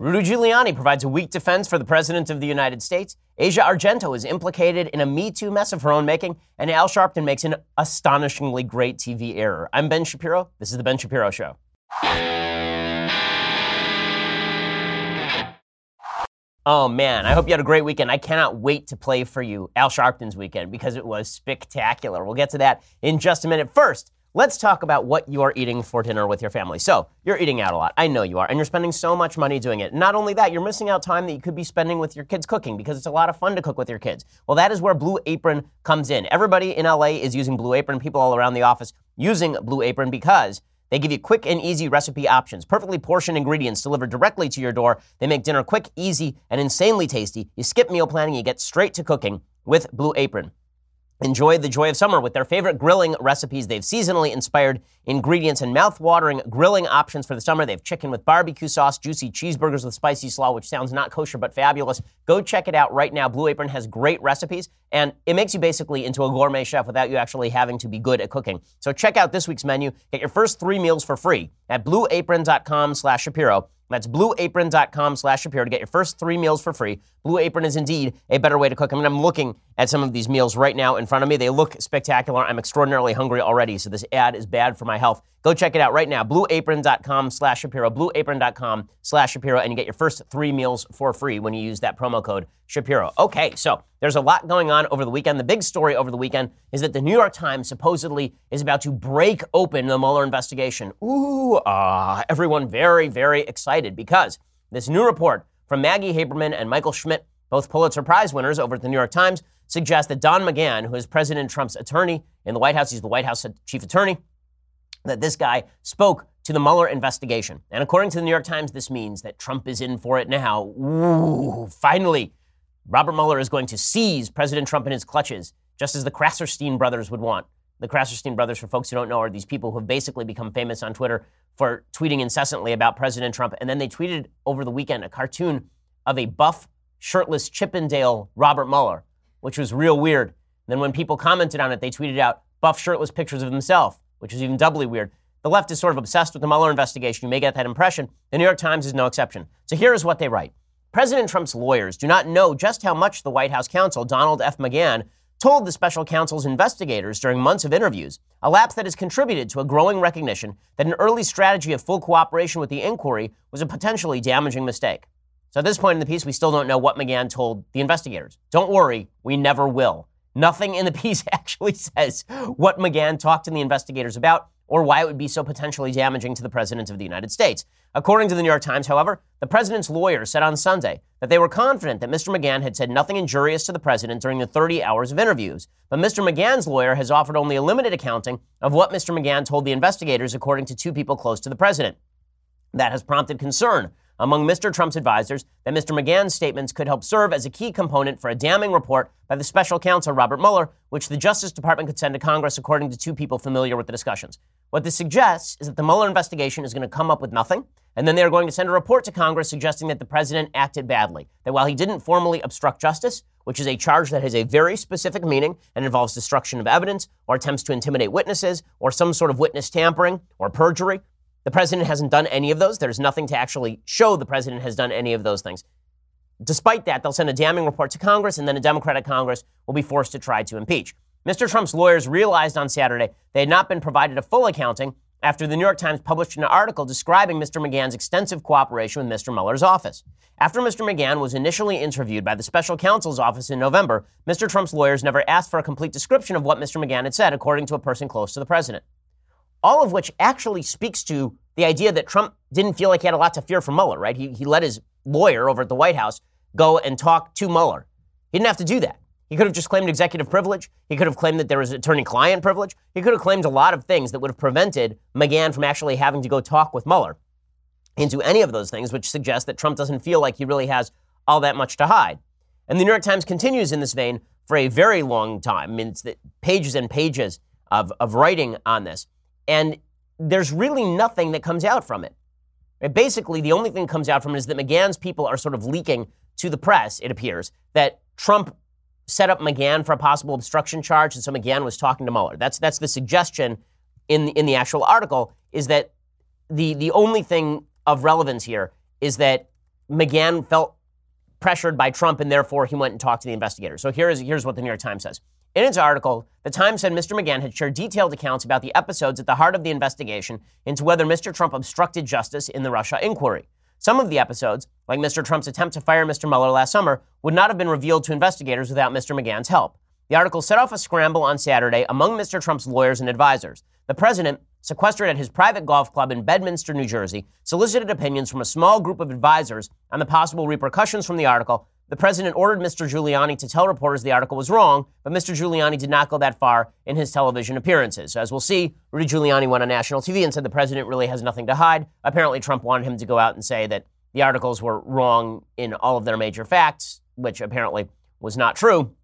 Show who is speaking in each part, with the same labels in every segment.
Speaker 1: Rudy Giuliani provides a weak defense for the President of the United States. Asia Argento is implicated in a Me Too mess of her own making. And Al Sharpton makes an astonishingly great TV error. I'm Ben Shapiro. This is The Ben Shapiro Show. Oh man, I hope you had a great weekend. I cannot wait to play for you Al Sharpton's weekend because it was spectacular. We'll get to that in just a minute. First, let's talk about what you are eating for dinner with your family. So, you're eating out a lot. I know you are. And you're spending so much money doing it. Not only that, you're missing out time that you could be spending with your kids cooking because it's a lot of fun to cook with your kids. Well, that is where Blue Apron comes in. Everybody in LA is using Blue Apron, people all around the office using Blue Apron because they give you quick and easy recipe options, perfectly portioned ingredients delivered directly to your door. They make dinner quick, easy, and insanely tasty. You skip meal planning, you get straight to cooking with Blue Apron. Enjoy the joy of summer with their favorite grilling recipes. They've seasonally inspired ingredients and mouth-watering grilling options for the summer. They have chicken with barbecue sauce, juicy cheeseburgers with spicy slaw, which sounds not kosher but fabulous. Go check it out right now. Blue Apron has great recipes, and it makes you basically into a gourmet chef without you actually having to be good at cooking. So check out this week's menu. Get your first three meals for free at blueapron.com slash Shapiro. That's blueapron.com slash Shapiro to get your first three meals for free. Blue Apron is indeed a better way to cook. I mean, I'm looking at some of these meals right now in front of me. They look spectacular. I'm extraordinarily hungry already, so this ad is bad for my health. Go check it out right now. Blueapron.com slash Shapiro. Blueapron.com slash Shapiro, and you get your first three meals for free when you use that promo code Shapiro. Okay, so there's a lot going on over the weekend. The big story over the weekend is that the New York Times supposedly is about to break open the Mueller investigation. Ooh, ah, everyone very, very excited because this new report from Maggie Haberman and Michael Schmidt, both Pulitzer Prize winners over at the New York Times, suggests that Don McGahn, who is President Trump's attorney in the White House, he's the White House chief attorney, that this guy spoke to the Mueller investigation. And according to the New York Times, this means that Trump is in for it now. Ooh, finally, Robert Mueller is going to seize President Trump in his clutches, just as the Krassenstein brothers would want. The Krassenstein brothers, for folks who don't know, are these people who have basically become famous on Twitter for tweeting incessantly about President Trump. And then they tweeted over the weekend a cartoon of a buff, shirtless Chippendale Robert Mueller, which was real weird. And then when people commented on it, they tweeted out buff, shirtless pictures of himself which is even doubly weird. The left is sort of obsessed with the Mueller investigation. You may get that impression. The New York Times is no exception. So here is what they write President Trump's lawyers do not know just how much the White House counsel, Donald F. McGahn, told the special counsel's investigators during months of interviews, a lapse that has contributed to a growing recognition that an early strategy of full cooperation with the inquiry was a potentially damaging mistake. So at this point in the piece, we still don't know what McGahn told the investigators. Don't worry, we never will. Nothing in the piece actually says what McGahn talked to the investigators about or why it would be so potentially damaging to the President of the United States. According to the New York Times, however, the President's lawyer said on Sunday that they were confident that Mr. McGahn had said nothing injurious to the President during the 30 hours of interviews. But Mr. McGahn's lawyer has offered only a limited accounting of what Mr. McGahn told the investigators, according to two people close to the President. That has prompted concern among Mr. Trump's advisors that Mr. McGahn's statements could help serve as a key component for a damning report by the special counsel Robert Mueller, which the Justice Department could send to Congress, according to two people familiar with the discussions. What this suggests is that the Mueller investigation is going to come up with nothing, and then they're going to send a report to Congress suggesting that the president acted badly, that while he didn't formally obstruct justice, which is a charge that has a very specific meaning and involves destruction of evidence or attempts to intimidate witnesses or some sort of witness tampering or perjury, the president hasn't done any of those. There's nothing to actually show the president has done any of those things. Despite that, they'll send a damning report to Congress, and then a Democratic Congress will be forced to try to impeach. Mr. Trump's lawyers realized on Saturday they had not been provided a full accounting after the New York Times published an article describing Mr. McGahn's extensive cooperation with Mr. Mueller's office. After Mr. McGahn was initially interviewed by the special counsel's office in November, Mr. Trump's lawyers never asked for a complete description of what Mr. McGahn had said, according to a person close to the president all of which actually speaks to the idea that Trump didn't feel like he had a lot to fear from Mueller, right? He, he let his lawyer over at the White House go and talk to Mueller. He didn't have to do that. He could have just claimed executive privilege. He could have claimed that there was attorney client privilege. He could have claimed a lot of things that would have prevented McGahn from actually having to go talk with Mueller into any of those things, which suggests that Trump doesn't feel like he really has all that much to hide. And the New York Times continues in this vein for a very long time. I mean, it's pages and pages of, of writing on this. And there's really nothing that comes out from it. Basically, the only thing that comes out from it is that McGahn's people are sort of leaking to the press, it appears, that Trump set up McGahn for a possible obstruction charge, and so McGahn was talking to Mueller. That's, that's the suggestion in, in the actual article, is that the, the only thing of relevance here is that McGahn felt pressured by Trump and therefore he went and talked to the investigators. So here's, here's what the New York Times says. In its article, the Times said Mr. McGahn had shared detailed accounts about the episodes at the heart of the investigation into whether Mr. Trump obstructed justice in the Russia inquiry. Some of the episodes, like Mr. Trump's attempt to fire Mr. Mueller last summer, would not have been revealed to investigators without Mr. McGahn's help. The article set off a scramble on Saturday among Mr. Trump's lawyers and advisors. The president, sequestered at his private golf club in Bedminster, New Jersey, solicited opinions from a small group of advisors on the possible repercussions from the article. The president ordered Mr. Giuliani to tell reporters the article was wrong, but Mr. Giuliani did not go that far in his television appearances. As we'll see, Rudy Giuliani went on national TV and said the president really has nothing to hide. Apparently, Trump wanted him to go out and say that the articles were wrong in all of their major facts, which apparently was not true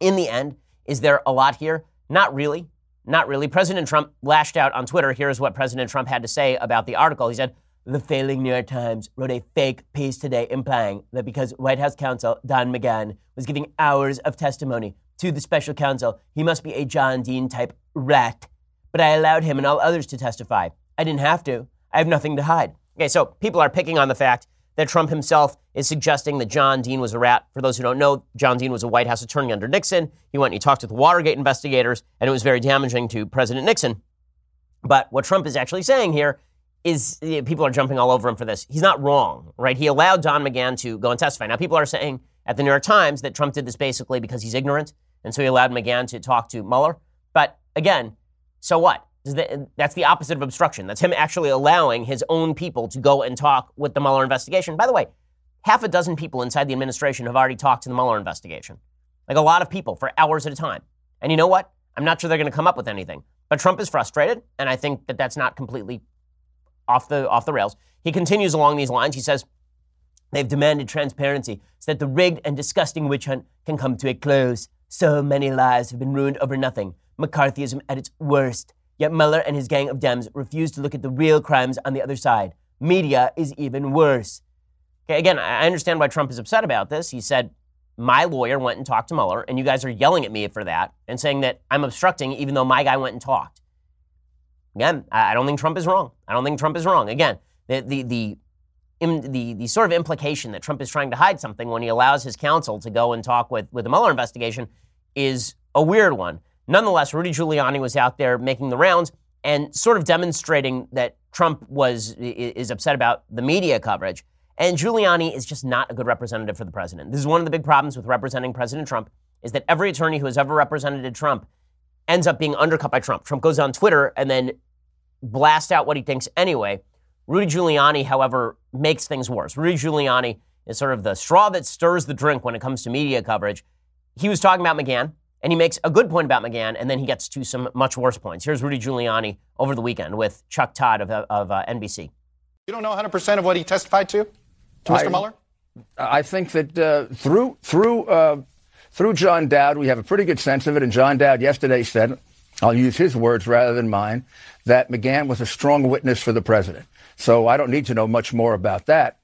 Speaker 1: in the end, is there a lot here? Not really. Not really. President Trump lashed out on Twitter. Here's what President Trump had to say about the article. He said, the failing New York Times wrote a fake piece today implying that because White House counsel Don McGahn was giving hours of testimony to the special counsel, he must be a John Dean type rat. But I allowed him and all others to testify. I didn't have to. I have nothing to hide. Okay, so people are picking on the fact that Trump himself is suggesting that John Dean was a rat. For those who don't know, John Dean was a White House attorney under Nixon. He went and he talked with the Watergate investigators, and it was very damaging to President Nixon. But what Trump is actually saying here is people are jumping all over him for this. He's not wrong, right? He allowed Don McGahn to go and testify. Now, people are saying at the New York Times that Trump did this basically because he's ignorant, and so he allowed McGahn to talk to Mueller. But again, so what? That's the opposite of obstruction. That's him actually allowing his own people to go and talk with the Mueller investigation. By the way, half a dozen people inside the administration have already talked to the Mueller investigation. Like a lot of people for hours at a time. And you know what? I'm not sure they're going to come up with anything. But Trump is frustrated, and I think that that's not completely off the off the rails. He continues along these lines. He says they've demanded transparency so that the rigged and disgusting witch hunt can come to a close. So many lives have been ruined over nothing. McCarthyism at its worst. Yet Mueller and his gang of Dems refuse to look at the real crimes on the other side. Media is even worse. Okay, again, I understand why Trump is upset about this. He said, My lawyer went and talked to Mueller, and you guys are yelling at me for that and saying that I'm obstructing even though my guy went and talked. Again, I don't think Trump is wrong. I don't think Trump is wrong. Again, the, the, the, the, the sort of implication that Trump is trying to hide something when he allows his counsel to go and talk with, with the Mueller investigation is a weird one. Nonetheless, Rudy Giuliani was out there making the rounds and sort of demonstrating that Trump was is upset about the media coverage. And Giuliani is just not a good representative for the president. This is one of the big problems with representing President Trump is that every attorney who has ever represented Trump ends up being undercut by Trump. Trump goes on Twitter and then blasts out what he thinks anyway. Rudy Giuliani, however, makes things worse. Rudy Giuliani is sort of the straw that stirs the drink when it comes to media coverage. He was talking about McGahn. And he makes a good point about McGahn, and then he gets to some much worse points. Here's Rudy Giuliani over the weekend with Chuck Todd of, of uh, NBC.
Speaker 2: You don't know 100% of what he testified to, to Mr. I, Mueller?
Speaker 3: I think that uh, through through uh, through John Dowd, we have a pretty good sense of it. And John Dowd yesterday said, I'll use his words rather than mine, that McGahn was a strong witness for the president. So I don't need to know much more about that.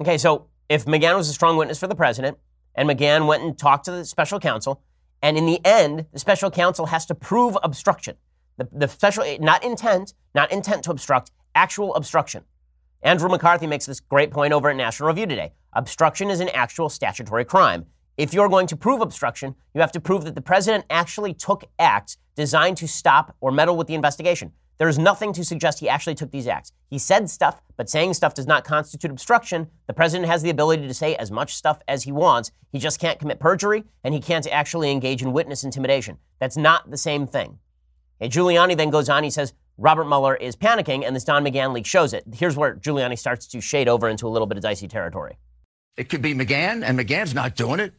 Speaker 1: Okay, so if McGahn was a strong witness for the president, and McGahn went and talked to the special counsel, and in the end, the special counsel has to prove obstruction. The, the special, not intent, not intent to obstruct, actual obstruction. Andrew McCarthy makes this great point over at National Review today. Obstruction is an actual statutory crime. If you're going to prove obstruction, you have to prove that the president actually took acts designed to stop or meddle with the investigation. There is nothing to suggest he actually took these acts. He said stuff, but saying stuff does not constitute obstruction. The president has the ability to say as much stuff as he wants. He just can't commit perjury, and he can't actually engage in witness intimidation. That's not the same thing. And Giuliani then goes on. He says Robert Mueller is panicking, and this Don McGahn leak shows it. Here's where Giuliani starts to shade over into a little bit of dicey territory.
Speaker 3: It could be McGahn, and McGahn's not doing it.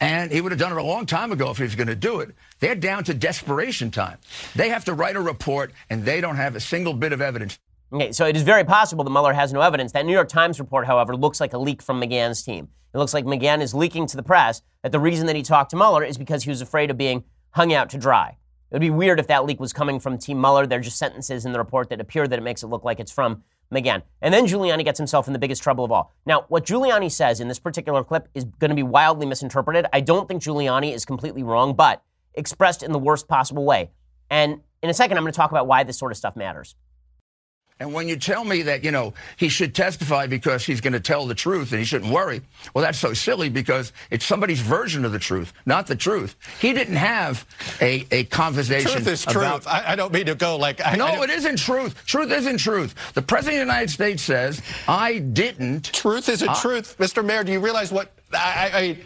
Speaker 3: And he would have done it a long time ago if he was going to do it. They're down to desperation time. They have to write a report, and they don't have a single bit of evidence.
Speaker 1: Okay, so it is very possible that Mueller has no evidence. That New York Times report, however, looks like a leak from McGahn's team. It looks like McGahn is leaking to the press that the reason that he talked to Mueller is because he was afraid of being hung out to dry. It would be weird if that leak was coming from Team Mueller. They're just sentences in the report that appear that it makes it look like it's from McGahn. And then Giuliani gets himself in the biggest trouble of all. Now, what Giuliani says in this particular clip is going to be wildly misinterpreted. I don't think Giuliani is completely wrong, but expressed in the worst possible way. And in a second, I'm going to talk about why this sort of stuff matters.
Speaker 3: And when you tell me that, you know, he should testify because he's going to tell the truth and he shouldn't worry, well, that's so silly because it's somebody's version of the truth, not the truth. He didn't have a, a conversation.
Speaker 2: Truth is
Speaker 3: about,
Speaker 2: truth. I, I, don't mean to go like. I,
Speaker 3: no,
Speaker 2: I
Speaker 3: it isn't truth. Truth isn't truth. The President of the United States says, I didn't.
Speaker 2: Truth isn't
Speaker 3: uh,
Speaker 2: truth. Mr. Mayor, do you realize what. I,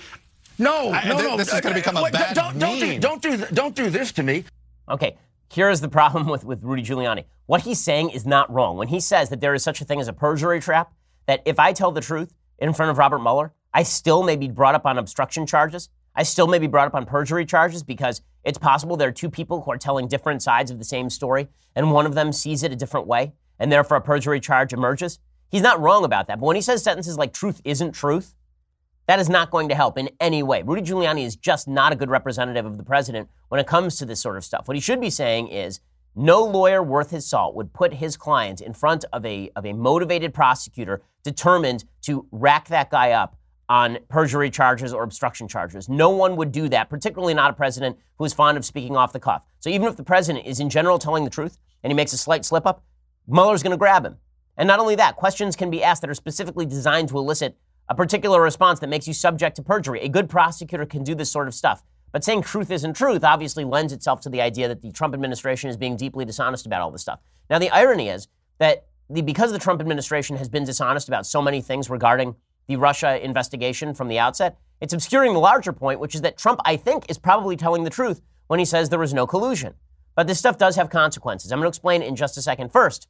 Speaker 3: no,
Speaker 2: I,
Speaker 3: no,
Speaker 2: th-
Speaker 3: no.
Speaker 2: This is going to become a bad
Speaker 3: don't, don't, do,
Speaker 2: meme.
Speaker 3: don't, do, don't do this to me.
Speaker 1: Okay, here's the problem with, with Rudy Giuliani. What he's saying is not wrong. When he says that there is such a thing as a perjury trap, that if I tell the truth in front of Robert Mueller, I still may be brought up on obstruction charges. I still may be brought up on perjury charges because it's possible there are two people who are telling different sides of the same story, and one of them sees it a different way, and therefore a perjury charge emerges. He's not wrong about that. But when he says sentences like truth isn't truth, that is not going to help in any way. Rudy Giuliani is just not a good representative of the president when it comes to this sort of stuff. What he should be saying is no lawyer worth his salt would put his client in front of a, of a motivated prosecutor determined to rack that guy up on perjury charges or obstruction charges. No one would do that, particularly not a president who is fond of speaking off the cuff. So even if the president is in general telling the truth and he makes a slight slip up, Mueller's going to grab him. And not only that, questions can be asked that are specifically designed to elicit a particular response that makes you subject to perjury. A good prosecutor can do this sort of stuff. But saying truth isn't truth obviously lends itself to the idea that the Trump administration is being deeply dishonest about all this stuff. Now, the irony is that the, because the Trump administration has been dishonest about so many things regarding the Russia investigation from the outset, it's obscuring the larger point, which is that Trump, I think, is probably telling the truth when he says there was no collusion. But this stuff does have consequences. I'm going to explain in just a second. First,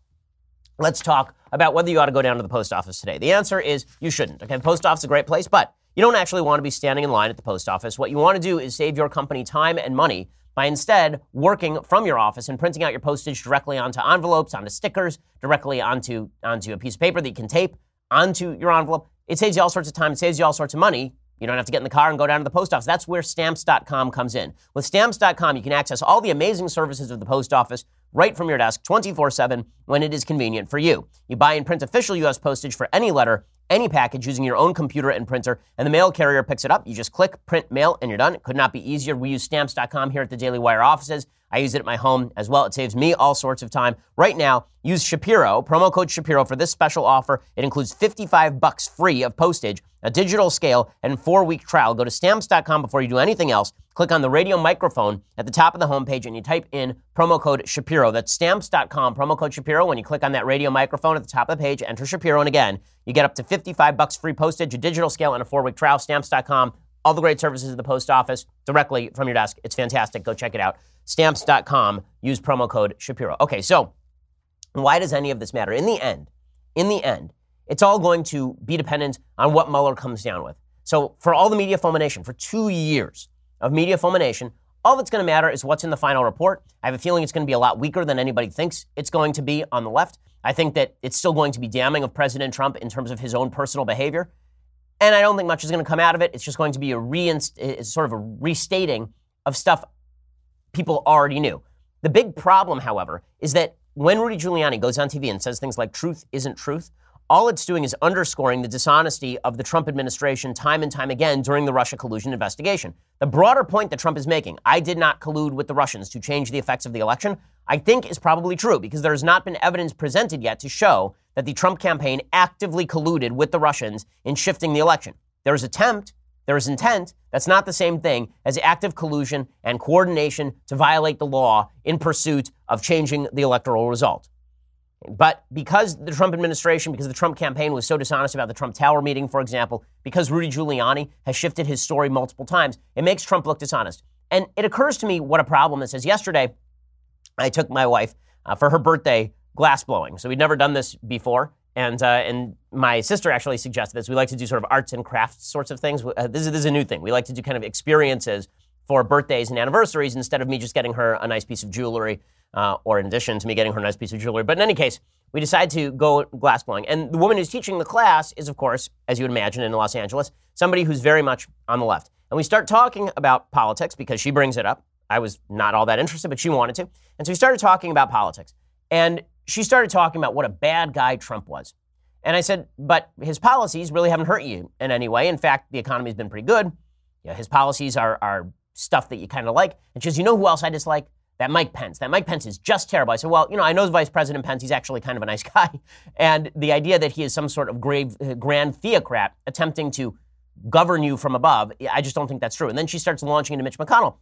Speaker 1: let's talk about whether you ought to go down to the post office today. The answer is you shouldn't. Okay, the post office is a great place, but you don't actually want to be standing in line at the post office. What you want to do is save your company time and money by instead working from your office and printing out your postage directly onto envelopes, onto stickers, directly onto, onto a piece of paper that you can tape onto your envelope. It saves you all sorts of time. It saves you all sorts of money. You don't have to get in the car and go down to the post office. That's where stamps.com comes in. With stamps.com, you can access all the amazing services of the post office right from your desk 24 7 when it is convenient for you. You buy and print official U.S. postage for any letter, any package using your own computer and printer, and the mail carrier picks it up. You just click, print, mail, and you're done. It could not be easier. We use stamps.com here at the Daily Wire offices. I use it at my home as well. It saves me all sorts of time. Right now, use Shapiro, promo code Shapiro for this special offer. It includes 55 bucks free of postage, a digital scale, and four-week trial. Go to stamps.com before you do anything else. Click on the radio microphone at the top of the homepage and you type in promo code Shapiro. That's stamps.com, promo code Shapiro. When you click on that radio microphone at the top of the page, enter Shapiro, and again, you get up to 55 bucks free postage, a digital scale, and a four-week trial. Stamps.com, all the great services of the post office directly from your desk. It's fantastic. Go check it out. Stamps.com, use promo code Shapiro. Okay, so why does any of this matter? In the end, in the end, it's all going to be dependent on what Mueller comes down with. So for all the media fulmination, for two years of media fulmination, all that's going to matter is what's in the final report. I have a feeling it's going to be a lot weaker than anybody thinks it's going to be on the left. I think that it's still going to be damning of President Trump in terms of his own personal behavior. And I don't think much is going to come out of it. It's just going to be a reinst- sort of a restating of stuff people already knew. The big problem, however, is that when Rudy Giuliani goes on TV and says things like truth isn't truth, all it's doing is underscoring the dishonesty of the Trump administration time and time again during the Russia collusion investigation. The broader point that Trump is making, I did not collude with the Russians to change the effects of the election, I think is probably true because there has not been evidence presented yet to show that the Trump campaign actively colluded with the Russians in shifting the election. There is attempt, there is intent. That's not the same thing as active collusion and coordination to violate the law in pursuit of changing the electoral result. But because the Trump administration, because the Trump campaign was so dishonest about the Trump Tower meeting, for example, because Rudy Giuliani has shifted his story multiple times, it makes Trump look dishonest. And it occurs to me what a problem this is. Yesterday, I took my wife uh, for her birthday glass blowing. So we'd never done this before. And, uh, and my sister actually suggested this. We like to do sort of arts and crafts sorts of things. Uh, this, is, this is a new thing. We like to do kind of experiences for birthdays and anniversaries instead of me just getting her a nice piece of jewelry uh, or in addition to me getting her a nice piece of jewelry. But in any case, we decide to go glass blowing. And the woman who's teaching the class is, of course, as you would imagine in Los Angeles, somebody who's very much on the left. And we start talking about politics because she brings it up. I was not all that interested, but she wanted to. And so we started talking about politics. And she started talking about what a bad guy Trump was. And I said, but his policies really haven't hurt you in any way. In fact, the economy's been pretty good. Yeah, his policies are, are stuff that you kind of like. And she says, you know who else I dislike? that Mike Pence, that Mike Pence is just terrible. I said, well, you know, I know Vice President Pence, he's actually kind of a nice guy. And the idea that he is some sort of grave, uh, grand theocrat attempting to govern you from above, I just don't think that's true. And then she starts launching into Mitch McConnell.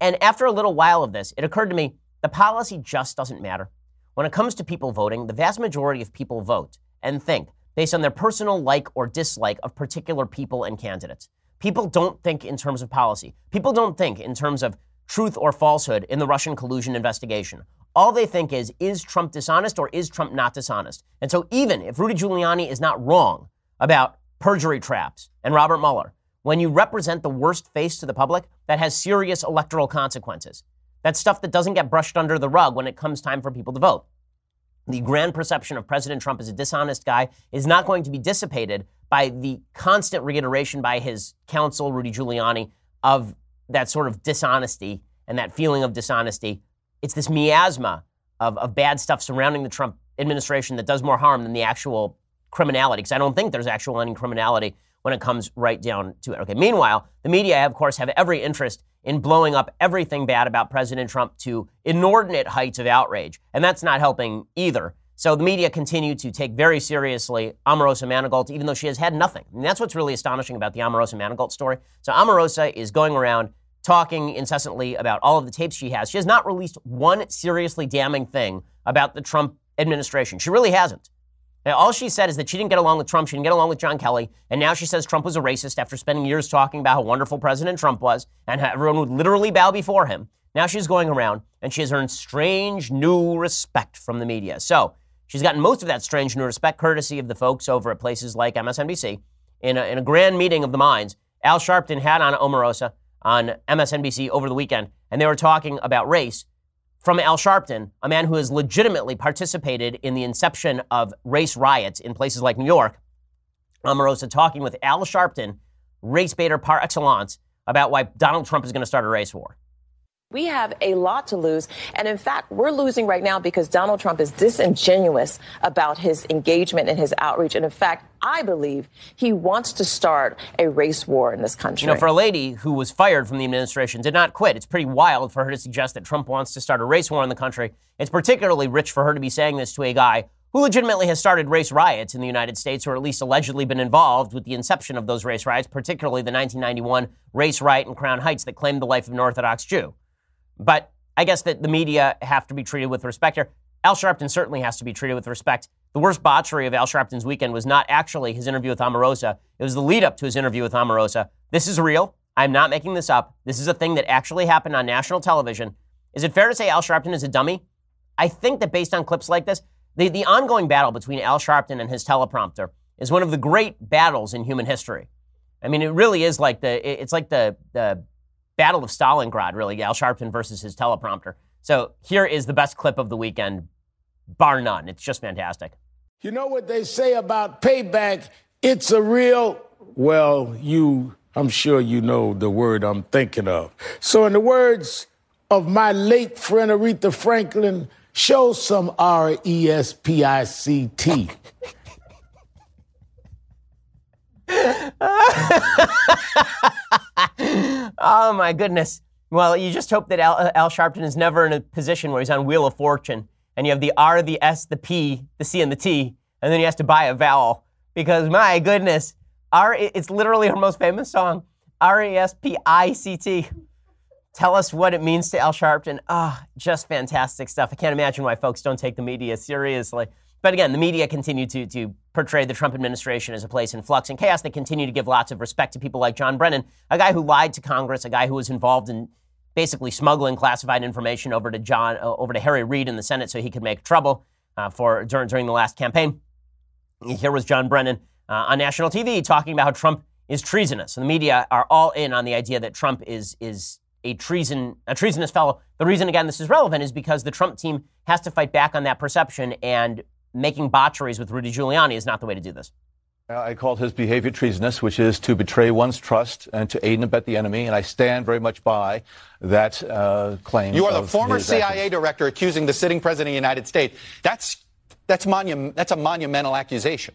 Speaker 1: And after a little while of this, it occurred to me the policy just doesn't matter. When it comes to people voting, the vast majority of people vote and think based on their personal like or dislike of particular people and candidates. People don't think in terms of policy. People don't think in terms of truth or falsehood in the Russian collusion investigation. All they think is, is Trump dishonest or is Trump not dishonest? And so even if Rudy Giuliani is not wrong about perjury traps and Robert Mueller, when you represent the worst face to the public, that has serious electoral consequences. That's stuff that doesn't get brushed under the rug when it comes time for people to vote. The grand perception of President Trump as a dishonest guy is not going to be dissipated by the constant reiteration by his counsel, Rudy Giuliani, of that sort of dishonesty and that feeling of dishonesty. It's this miasma of, of bad stuff surrounding the Trump administration that does more harm than the actual criminality, because I don't think there's actual any criminality when it comes right down to it. Okay. Meanwhile, the media, of course, have every interest in blowing up everything bad about President Trump to inordinate heights of outrage, and that's not helping either. So the media continue to take very seriously Omarosa Manigault, even though she has had nothing. And that's what's really astonishing about the Omarosa Manigault story. So Omarosa is going around talking incessantly about all of the tapes she has. She has not released one seriously damning thing about the Trump administration. She really hasn't. Now, all she said is that she didn't get along with Trump, she didn't get along with John Kelly, and now she says Trump was a racist after spending years talking about how wonderful President Trump was and how everyone would literally bow before him. Now she's going around and she has earned strange new respect from the media. So she's gotten most of that strange new respect courtesy of the folks over at places like MSNBC. In a, in a grand meeting of the minds, Al Sharpton had on Omarosa on MSNBC over the weekend, and they were talking about race from Al Sharpton, a man who has legitimately participated in the inception of race riots in places like New York. Omarosa talking with Al Sharpton, race baiter par excellence, about why Donald Trump is going to start a race war.
Speaker 4: We have a lot to lose. And in fact, we're losing right now because Donald Trump is disingenuous about his engagement and his outreach. And in fact, I believe he wants to start a race war in this country.
Speaker 1: You know, for a lady who was fired from the administration, did not quit, it's pretty wild for her to suggest that Trump wants to start a race war in the country. It's particularly rich for her to be saying this to a guy who legitimately has started race riots in the United States, or at least allegedly been involved with the inception of those race riots, particularly the 1991 race riot in Crown Heights that claimed the life of an Orthodox Jew. But I guess that the media have to be treated with respect here. Al Sharpton certainly has to be treated with respect. The worst botchery of Al Sharpton's weekend was not actually his interview with Omarosa. It was the lead up to his interview with Omarosa. This is real. I'm not making this up. This is a thing that actually happened on national television. Is it fair to say Al Sharpton is a dummy? I think that based on clips like this, the, the ongoing battle between Al Sharpton and his teleprompter is one of the great battles in human history. I mean, it really is like the it's like the the Battle of Stalingrad, really, Al Sharpton versus his teleprompter. So here is the best clip of the weekend, bar none. It's just fantastic.
Speaker 5: You know what they say about payback? It's a real, well, you, I'm sure you know the word I'm thinking of. So, in the words of my late friend Aretha Franklin, show some R E S P I C T.
Speaker 1: oh my goodness. Well, you just hope that Al, Al, Sharpton is never in a position where he's on Wheel of Fortune and you have the R, the S, the P, the C, and the T, and then he has to buy a vowel. Because my goodness, R, it's literally her most famous song, R E S P I C T. Tell us what it means to Al Sharpton. Ah, oh, just fantastic stuff. I can't imagine why folks don't take the media seriously. But again, the media continue to, to portray the Trump administration as a place in flux and chaos. They continue to give lots of respect to people like John Brennan, a guy who lied to Congress, a guy who was involved in basically smuggling classified information over to John, uh, over to Harry Reid in the Senate so he could make trouble uh, for during, during the last campaign. Here was John Brennan uh, on national TV talking about how Trump is treasonous. And the media are all in on the idea that Trump is is a treason a treasonous fellow. The reason again this is relevant is because the Trump team has to fight back on that perception and making botcheries with Rudy Giuliani is not the way to do this.
Speaker 6: I called his behavior treasonous, which is to betray one's trust and to aid and abet the enemy, and I stand very much by that uh, claim.
Speaker 2: You are the former CIA director accusing the sitting president of the United States. That's that's, monu- that's a monumental accusation.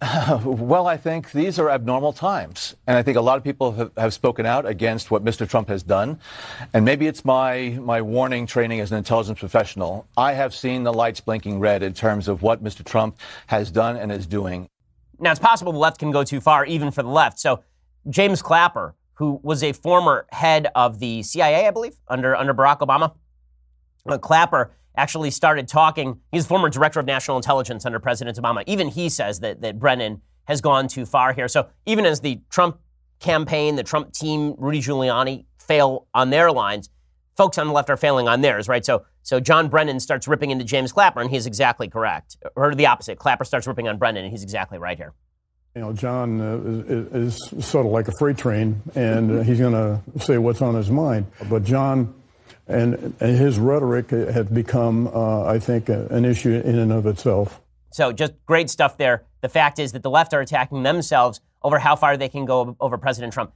Speaker 6: well, I think these are abnormal times. And I think a lot of people have, have, spoken out against what Mr. Trump has done. And maybe it's my, my warning training as an intelligence professional. I have seen the lights blinking red in terms of what Mr. Trump has done and is doing.
Speaker 1: Now, it's possible the left can go too far, even for the left. So, James Clapper, who was a former head of the CIA, I believe, under, under Barack Obama, uh, Clapper actually started talking. He's former director of national intelligence under President Obama. Even he says that, that Brennan has gone too far here. So even as the Trump campaign, the Trump team, Rudy Giuliani fail on their lines, folks on the left are failing on theirs, right? So so John Brennan starts ripping into James Clapper, and he's exactly correct. Or the opposite. Clapper starts ripping on Brennan, and he's exactly right here.
Speaker 7: You know, John uh, is, is, sort of like a freight train, and he's going to say what's on his mind. But John and, his rhetoric has become, uh, I think, an issue in and of itself.
Speaker 1: So, just great stuff there. The fact is that the left are attacking themselves over how far they can go over President Trump.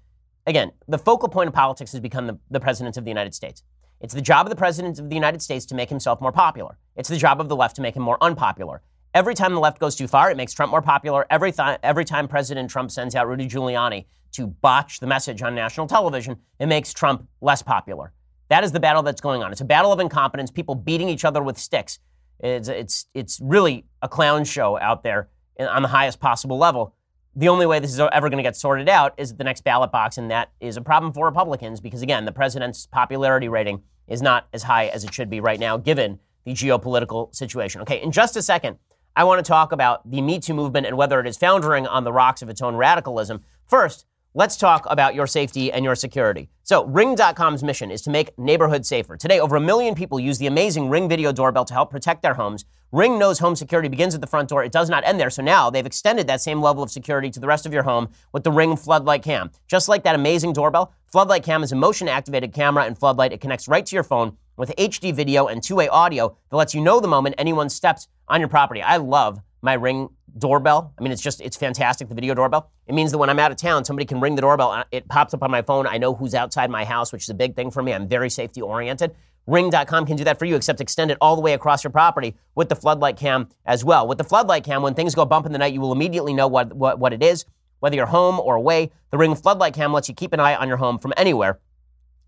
Speaker 1: Again, the focal point of politics has become the, the president of the United States. It's the job of the president of the United States to make himself more popular. It's the job of the left to make him more unpopular. Every time the left goes too far, it makes Trump more popular. Every, th- every time President Trump sends out Rudy Giuliani to botch the message on national television, it makes Trump less popular. That is the battle that's going on. It's a battle of incompetence, people beating each other with sticks. It's, it's, it's really a clown show out there on the highest possible level. The only way this is ever going to get sorted out is the next ballot box, and that is a problem for Republicans because, again, the president's popularity rating is not as high as it should be right now, given the geopolitical situation. Okay, in just a second, I want to talk about the Me Too movement and whether it is foundering on the rocks of its own radicalism. First, Let's talk about your safety and your security. So, Ring.com's mission is to make neighborhoods safer. Today, over a million people use the amazing Ring video doorbell to help protect their homes. Ring knows home security begins at the front door. It does not end there. So now they've extended that same level of security to the rest of your home with the Ring Floodlight Cam. Just like that amazing doorbell, Floodlight Cam is a motion activated camera and floodlight. It connects right to your phone with HD video and two way audio that lets you know the moment anyone steps on your property. I love my Ring doorbell. I mean, it's just, it's fantastic, the video doorbell. It means that when I'm out of town, somebody can ring the doorbell. Uh, it pops up on my phone. I know who's outside my house, which is a big thing for me. I'm very safety oriented. Ring.com can do that for you, except extend it all the way across your property with the floodlight cam as well. With the floodlight cam, when things go bump in the night, you will immediately know what, what, what it is, whether you're home or away. The Ring floodlight cam lets you keep an eye on your home from anywhere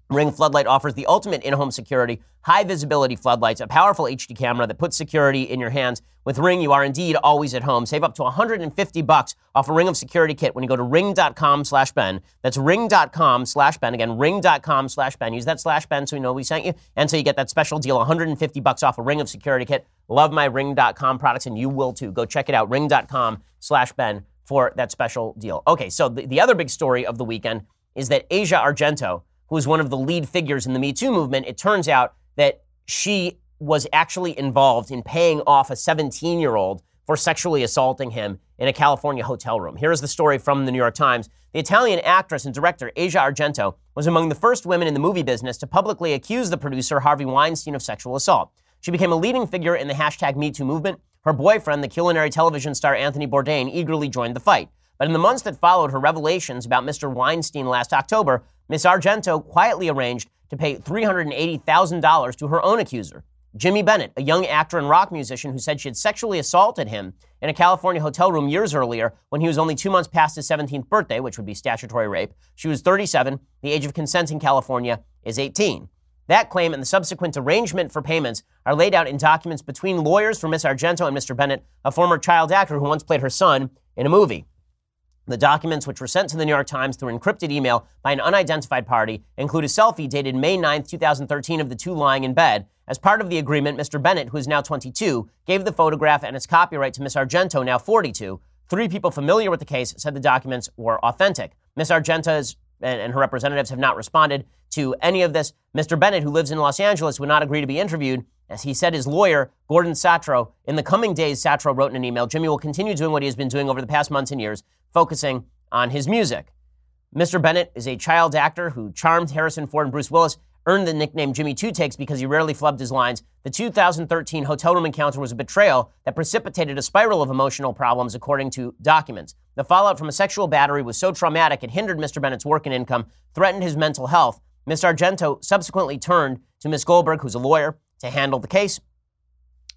Speaker 1: Ring Floodlight offers the ultimate in-home security, high visibility floodlights, a powerful HD camera that puts security in your hands. With Ring, you are indeed always at home. Save up to 150 bucks off a Ring of Security kit when you go to ring.com slash Ben. That's ring.com slash Ben. Again, ring.com slash Ben. Use that slash Ben so we know we sent you. And so you get that special deal, 150 bucks off a Ring of Security kit. Love my ring.com products and you will too. Go check it out, ring.com slash Ben for that special deal. Okay, so the, the other big story of the weekend is that Asia Argento, who is one of the lead figures in the Me Too movement, it turns out that she was actually involved in paying off a 17 year old for sexually assaulting him in a California hotel room. Here's the story from the New York Times. The Italian actress and director Asia Argento was among the first women in the movie business to publicly accuse the producer Harvey Weinstein of sexual assault. She became a leading figure in the hashtag MeToo movement. Her boyfriend, the culinary television star Anthony Bourdain, eagerly joined the fight. But in the months that followed her revelations about Mr. Weinstein last October, Ms. Argento quietly arranged to pay $380,000 to her own accuser, Jimmy Bennett, a young actor and rock musician who said she had sexually assaulted him in a California hotel room years earlier when he was only two months past his 17th birthday, which would be statutory rape. She was 37. The age of consent in California is 18. That claim and the subsequent arrangement for payments are laid out in documents between lawyers for Ms. Argento and Mr. Bennett, a former child actor who once played her son in a movie. The documents, which were sent to the New York Times through encrypted email by an unidentified party, include a selfie dated May 9, 2013, of the two lying in bed. As part of the agreement, Mr. Bennett, who is now 22, gave the photograph and its copyright to Ms. Argento, now 42. Three people familiar with the case said the documents were authentic. Ms. Argento and her representatives have not responded to any of this. Mr. Bennett, who lives in Los Angeles, would not agree to be interviewed. As he said, his lawyer, Gordon Sattro, in the coming days, Sattro wrote in an email, Jimmy will continue doing what he has been doing over the past months and years, focusing on his music. Mr. Bennett is a child actor who charmed Harrison Ford and Bruce Willis, earned the nickname Jimmy Two Takes because he rarely flubbed his lines. The 2013 hotel room encounter was a betrayal that precipitated a spiral of emotional problems, according to documents. The fallout from a sexual battery was so traumatic it hindered Mr. Bennett's work and income, threatened his mental health. Ms. Argento subsequently turned to Ms. Goldberg, who's a lawyer, to handle the case.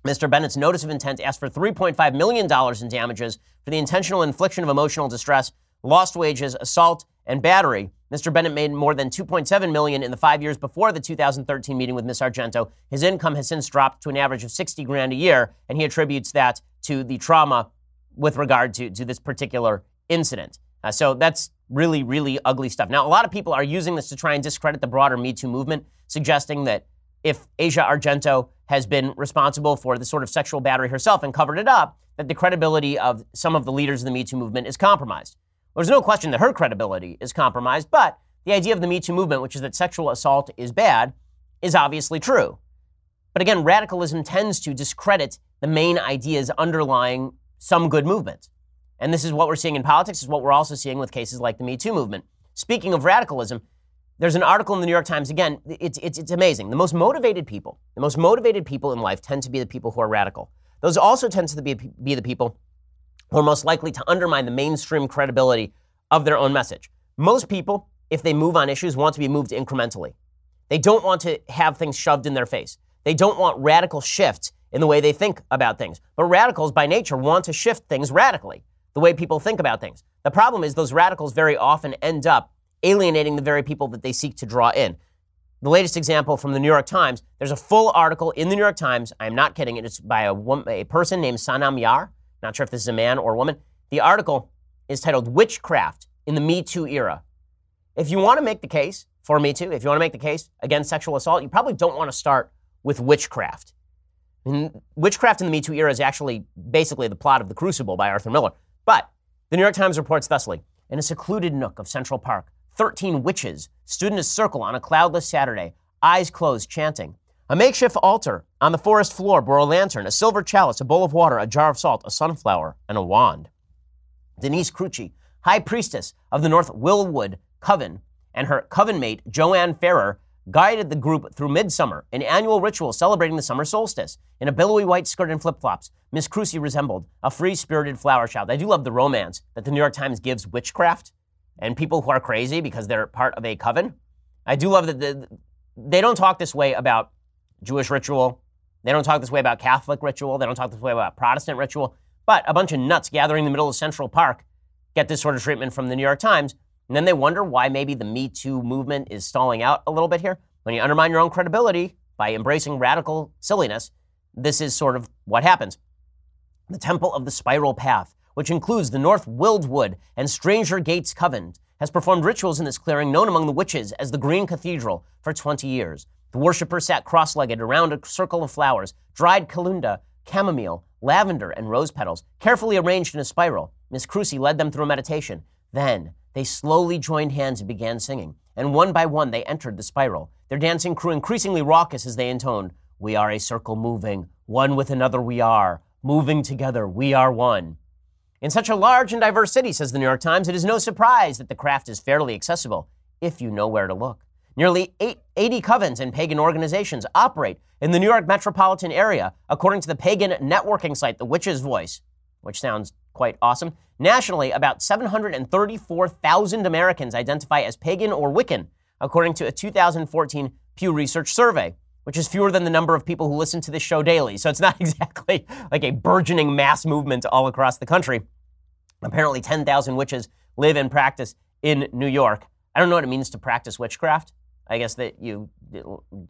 Speaker 1: Mr. Bennett's notice of intent asked for $3.5 million in damages for the intentional infliction of emotional distress, lost wages, assault, and battery. Mr. Bennett made more than 2.7 million in the five years before the 2013 meeting with Ms. Argento. His income has since dropped to an average of 60 grand a year, and he attributes that to the trauma with regard to, to this particular incident. Uh, so that's really, really ugly stuff. Now, a lot of people are using this to try and discredit the broader Me Too movement, suggesting that if Asia Argento has been responsible for the sort of sexual battery herself and covered it up, that the credibility of some of the leaders of the Me Too movement is compromised. There's no question that her credibility is compromised, but the idea of the Me Too movement, which is that sexual assault is bad, is obviously true. But again, radicalism tends to discredit the main ideas underlying some good movement. And this is what we're seeing in politics, is what we're also seeing with cases like the Me Too movement. Speaking of radicalism, there's an article in the New York Times. Again, it's, it's, it's amazing. The most motivated people, the most motivated people in life tend to be the people who are radical. Those also tend to be, be the people who are most likely to undermine the mainstream credibility of their own message. Most people, if they move on issues, want to be moved incrementally. They don't want to have things shoved in their face. They don't want radical shifts in the way they think about things. But radicals, by nature, want to shift things radically, the way people think about things. The problem is those radicals very often end up alienating the very people that they seek to draw in. The latest example from the New York Times, there's a full article in the New York Times. I'm not kidding. It's by a, woman, a person named Sanam Yar. Not sure if this is a man or a woman. The article is titled Witchcraft in the Me Too Era. If you want to make the case for Me Too, if you want to make the case against sexual assault, you probably don't want to start with witchcraft. And witchcraft in the Me Too era is actually basically the plot of The Crucible by Arthur Miller. But the New York Times reports thusly In a secluded nook of Central Park, 13 witches stood in a circle on a cloudless Saturday, eyes closed, chanting. A makeshift altar on the forest floor bore a lantern, a silver chalice, a bowl of water, a jar of salt, a sunflower, and a wand. Denise Crucci, high priestess of the North Wildwood Coven, and her coven mate, Joanne Ferrer, guided the group through midsummer, an annual ritual celebrating the summer solstice. In a billowy white skirt and flip flops, Miss Crucci resembled a free spirited flower child. I do love the romance that the New York Times gives witchcraft and people who are crazy because they're part of a coven. I do love that the, they don't talk this way about Jewish ritual. They don't talk this way about Catholic ritual. They don't talk this way about Protestant ritual. But a bunch of nuts gathering in the middle of Central Park get this sort of treatment from the New York Times. And then they wonder why maybe the Me Too movement is stalling out a little bit here. When you undermine your own credibility by embracing radical silliness, this is sort of what happens. The Temple of the Spiral Path which includes the North Wildwood and Stranger Gates Coven, has performed rituals in this clearing known among the witches as the Green Cathedral for 20 years. The worshippers sat cross legged around a circle of flowers, dried calendula, chamomile, lavender, and rose petals, carefully arranged in a spiral. Miss Crucci led them through a meditation. Then they slowly joined hands and began singing, and one by one they entered the spiral. Their dancing grew increasingly raucous as they intoned, We are a circle moving, one with another we are, moving together, we are one. In such a large and diverse city, says the New York Times, it is no surprise that the craft is fairly accessible if you know where to look. Nearly 80 covens and pagan organizations operate in the New York metropolitan area, according to the pagan networking site, The Witch's Voice, which sounds quite awesome. Nationally, about 734,000 Americans identify as pagan or Wiccan, according to a 2014 Pew Research survey which is fewer than the number of people who listen to this show daily. So it's not exactly like a burgeoning mass movement all across the country. Apparently, 10,000 witches live and practice in New York. I don't know what it means to practice witchcraft. I guess that you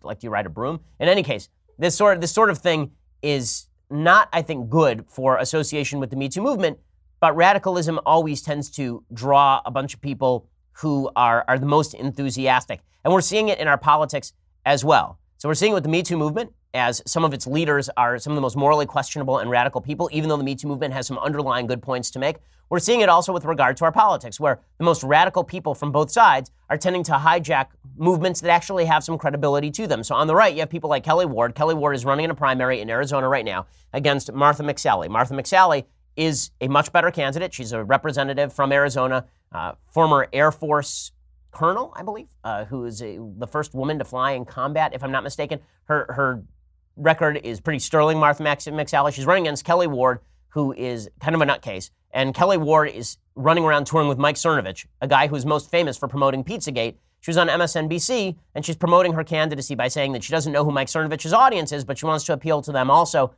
Speaker 1: like you ride a broom. In any case, this sort this sort of thing is not, I think, good for association with the Me Too movement. But radicalism always tends to draw a bunch of people who are, are the most enthusiastic. And we're seeing it in our politics as well. So we're seeing with the Me Too movement, as some of its leaders are some of the most morally questionable and radical people, even though the Me Too movement has some underlying good points to make. We're seeing it also with regard to our politics, where the most radical people from both sides are tending to hijack movements that actually have some credibility to them. So on the right, you have people like Kelli Ward. Kelli Ward is running in a primary in Arizona right now against Martha McSally. Martha McSally is a much better candidate. She's a representative from Arizona, uh, former Air Force colonel, I believe, uh, who is a, the first woman to fly in combat, if I'm not mistaken. Her, her record is pretty sterling, Martha McSally. She's running against Kelli Ward, who is kind of a nutcase. And Kelli Ward is running around touring with Mike Cernovich, a guy who's most famous for promoting Pizzagate. She was on MSNBC, and she's promoting her candidacy by saying that she doesn't know who Mike Cernovich's audience is, but she wants to appeal to them also.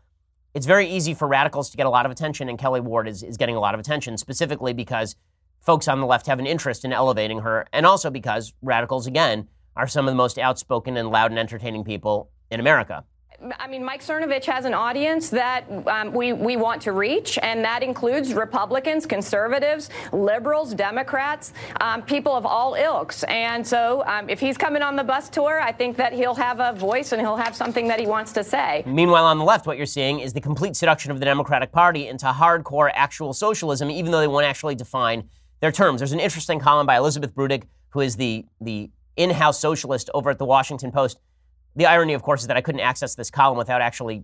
Speaker 1: it's very easy for radicals to get a lot of attention, and Kelly Ward is, is getting a lot of attention, specifically because folks on the left have an interest in elevating her, and also because radicals, again, are some of the most outspoken and loud and entertaining people in America.
Speaker 8: I mean, Mike Cernovich has an audience that um, we, we want to reach, and that includes Republicans, conservatives, liberals, Democrats, um, people of all ilks. And so um, if he's coming on the bus tour, I think that he'll have a voice and he'll have something that he wants to say.
Speaker 1: Meanwhile, on the left, what you're seeing is the complete seduction of the Democratic Party into hardcore actual socialism, even though they won't actually define their terms. There's an interesting column by Elizabeth Bruenig, who is the, the in house socialist over at the Washington Post the irony, of course, is that I couldn't access this column without actually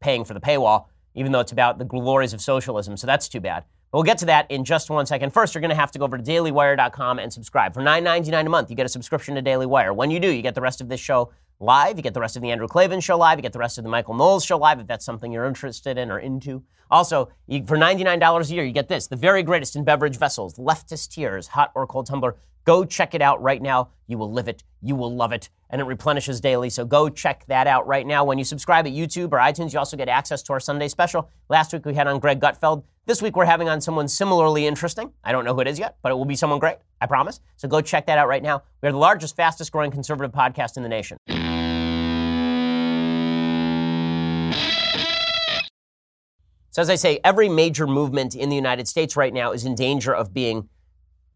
Speaker 1: paying for the paywall, even though it's about the glories of socialism. So that's too bad. But we'll get to that in just one second. First, you're going to have to go over to dailywire.com and subscribe. For $9.99 a month, you get a subscription to Daily Wire. When you do, you get the rest of this show live. You get the rest of the Andrew Klavan show live. You get the rest of the Michael Knowles show live if that's something you're interested in or into. Also, you, for $99 a year, you get this the very greatest in beverage vessels, leftist tears, hot or cold tumbler. Go check it out right now. You will live it. You will love it. And it replenishes daily. So go check that out right now. When you subscribe at YouTube or iTunes, you also get access to our Sunday special. Last week we had on Greg Gutfeld. This week we're having on someone similarly interesting. I don't know who it is yet, but it will be someone great. I promise. So go check that out right now. We are the largest, fastest growing conservative podcast in the nation. So, as I say, every major movement in the United States right now is in danger of being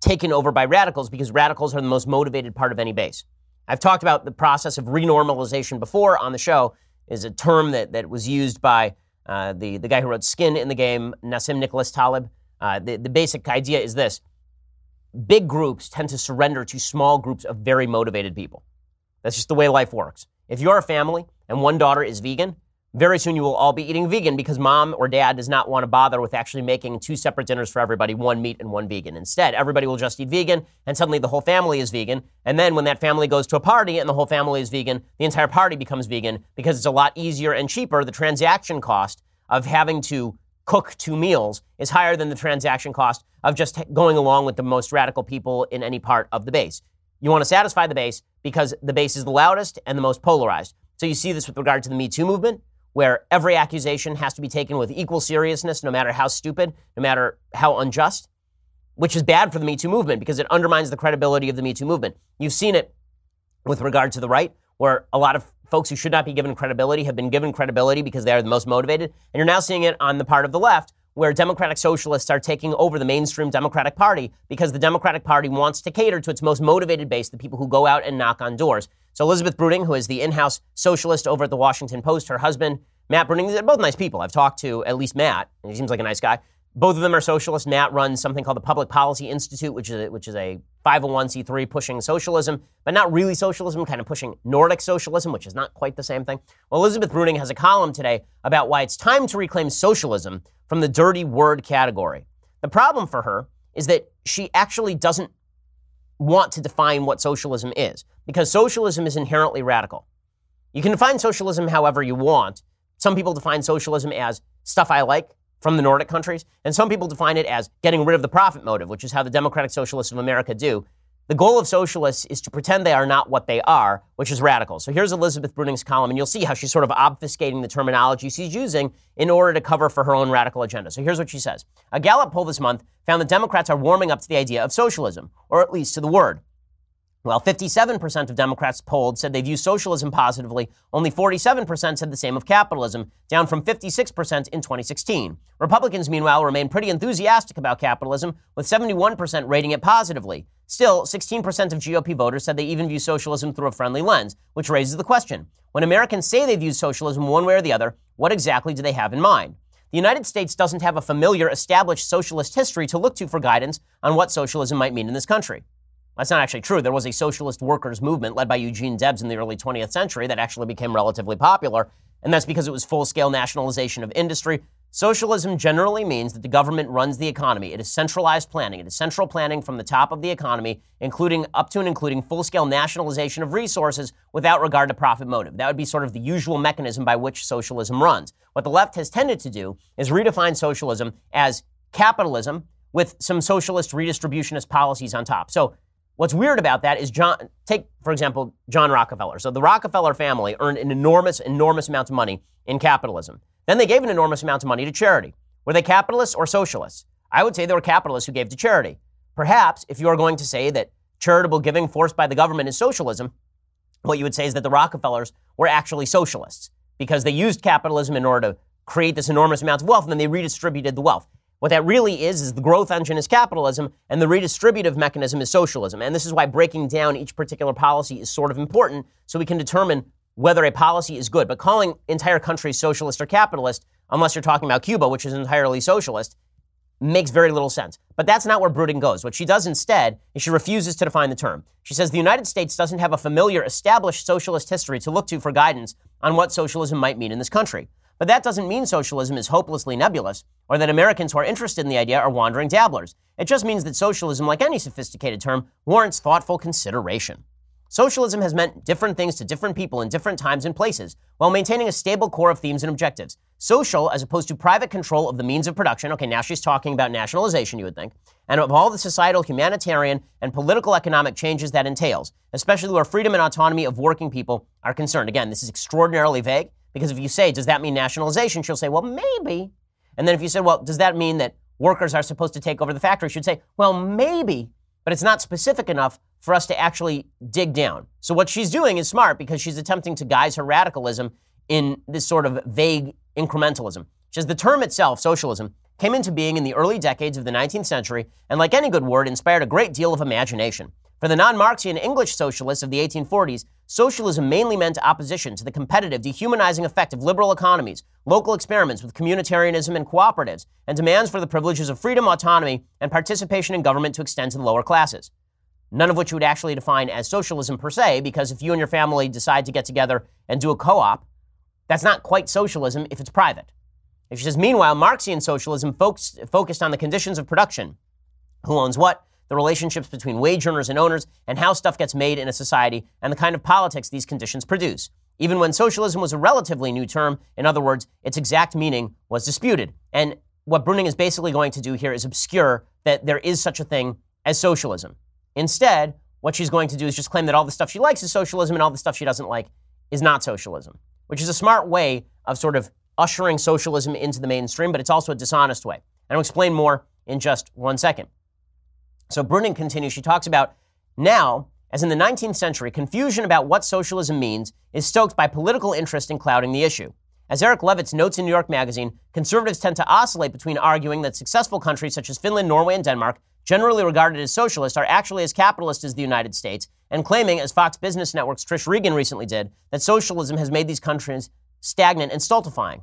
Speaker 1: taken over by radicals because radicals are the most motivated part of any base. I've talked about the process of renormalization before on the show, is a term that, that was used by uh, the, the guy who wrote Skin in the Game, Nassim Nicholas Taleb. Uh, the, the basic idea is this big groups tend to surrender to small groups of very motivated people. That's just the way life works. If you're a family and one daughter is vegan, very soon you will all be eating vegan because mom or dad does not want to bother with actually making two separate dinners for everybody, one meat and one vegan. Instead, everybody will just eat vegan and suddenly the whole family is vegan. And then when that family goes to a party and the whole family is vegan, the entire party becomes vegan because it's a lot easier and cheaper. The transaction cost of having to cook two meals is higher than the transaction cost of just going along with the most radical people in any part of the base. You want to satisfy the base because the base is the loudest and the most polarized. So you see this with regard to the Me Too movement where every accusation has to be taken with equal seriousness, no matter how stupid, no matter how unjust, which is bad for the Me Too movement because it undermines the credibility of the Me Too movement. You've seen it with regard to the right, where a lot of folks who should not be given credibility have been given credibility because they are the most motivated. And you're now seeing it on the part of the left, where Democratic socialists are taking over the mainstream Democratic Party because the Democratic Party wants to cater to its most motivated base, the people who go out and knock on doors. So Elizabeth Bruenig, who is the in-house socialist over at the Washington Post, her husband, Matt Bruenig, they're both nice people. I've talked to at least Matt, and he seems like a nice guy. Both of them are socialists. Matt runs something called the Public Policy Institute, which is a, which is a 501c3 pushing socialism, but not really socialism, kind of pushing Nordic socialism, which is not quite the same thing. Well, Elizabeth Bruenig has a column today about why it's time to reclaim socialism from the dirty word category. The problem for her is that she actually doesn't want to define what socialism is, because socialism is inherently radical. You can define socialism however you want. Some people define socialism as stuff I like from the Nordic countries, and some people define it as getting rid of the profit motive, which is how the Democratic Socialists of America do. The goal of socialists is to pretend they are not what they are, which is radical. So here's Elizabeth Bruenig's column, and you'll see how she's sort of obfuscating the terminology she's using in order to cover for her own radical agenda. So here's what she says A Gallup poll this month found that Democrats are warming up to the idea of socialism, or at least to the word. While 57% of Democrats polled said they view socialism positively, only 47% said the same of capitalism, down from 56% in 2016. Republicans, meanwhile, remain pretty enthusiastic about capitalism, with 71% rating it positively. Still, 16% of GOP voters said they even view socialism through a friendly lens, which raises the question when Americans say they view socialism one way or the other, what exactly do they have in mind? The United States doesn't have a familiar, established socialist history to look to for guidance on what socialism might mean in this country. That's not actually true. There was a socialist workers movement led by Eugene Debs in the early 20th century that actually became relatively popular, and that's because it was full scale nationalization of industry. Socialism generally means that the government runs the economy. It is centralized planning. It is central planning from the top of the economy, including up to and including full scale nationalization of resources without regard to profit motive. That would be sort of the usual mechanism by which socialism runs. What the left has tended to do is redefine socialism as capitalism with some socialist redistributionist policies on top. So What's weird about that is John, take, for example, John Rockefeller. So the Rockefeller family earned an enormous, enormous amount of money in capitalism. Then they gave an enormous amount of money to charity. Were they capitalists or socialists? I would say they were capitalists who gave to charity. Perhaps if you are going to say that charitable giving forced by the government is socialism, what you would say is that the Rockefellers were actually socialists because they used capitalism in order to create this enormous amount of wealth and then they redistributed the wealth. What that really is, is the growth engine is capitalism and the redistributive mechanism is socialism. And this is why breaking down each particular policy is sort of important so we can determine whether a policy is good. But calling entire countries socialist or capitalist, unless you're talking about Cuba, which is entirely socialist, makes very little sense. But that's not where Bruenig goes. What she does instead is she refuses to define the term. She says the United States doesn't have a familiar, established socialist history to look to for guidance on what socialism might mean in this country. But that doesn't mean socialism is hopelessly nebulous, or that Americans who are interested in the idea are wandering dabblers. It just means that socialism, like any sophisticated term, warrants thoughtful consideration. Socialism has meant different things to different people in different times and places, while maintaining a stable core of themes and objectives. Social, as opposed to private control of the means of production. Okay, now she's talking about nationalization, you would think. And of all the societal, humanitarian, and political economic changes that entails, especially where freedom and autonomy of working people are concerned. Again, this is extraordinarily vague, because if you say, does that mean nationalization? She'll say, well, maybe. And then if you say, well, does that mean that workers are supposed to take over the factory? She'd say, well, maybe but it's not specific enough for us to actually dig down. So what she's doing is smart because she's attempting to guise her radicalism in this sort of vague incrementalism. She says the term itself, socialism, came into being in the early decades of the 19th century, and like any good word, inspired a great deal of imagination. For the non Marxian English socialists of the 1840s, socialism mainly meant opposition to the competitive, dehumanizing effect of liberal economies, local experiments with communitarianism and cooperatives, and demands for the privileges of freedom, autonomy, and participation in government to extend to the lower classes. None of which you would actually define as socialism per se, because if you and your family decide to get together and do a co op, that's not quite socialism if it's private. If she says, meanwhile, Marxian socialism focused, focused on the conditions of production who owns what, the relationships between wage earners and owners, and how stuff gets made in a society, and the kind of politics these conditions produce. Even when socialism was a relatively new term, in other words, its exact meaning was disputed. And what Bruenig is basically going to do here is obscure that there is such a thing as socialism. Instead, what she's going to do is just claim that all the stuff she likes is socialism and all the stuff she doesn't like is not socialism, which is a smart way of sort of ushering socialism into the mainstream, but it's also a dishonest way. And I'll explain more in just one second. So Bruenig continues, she talks about now, as in the 19th century, confusion about what socialism means is stoked by political interest in clouding the issue. As Eric Levitz notes in New York Magazine, conservatives tend to oscillate between arguing that successful countries such as Finland, Norway, and Denmark, generally regarded as socialist, are actually as capitalist as the United States, and claiming, as Fox Business Network's Trish Regan recently did, that socialism has made these countries stagnant and stultifying.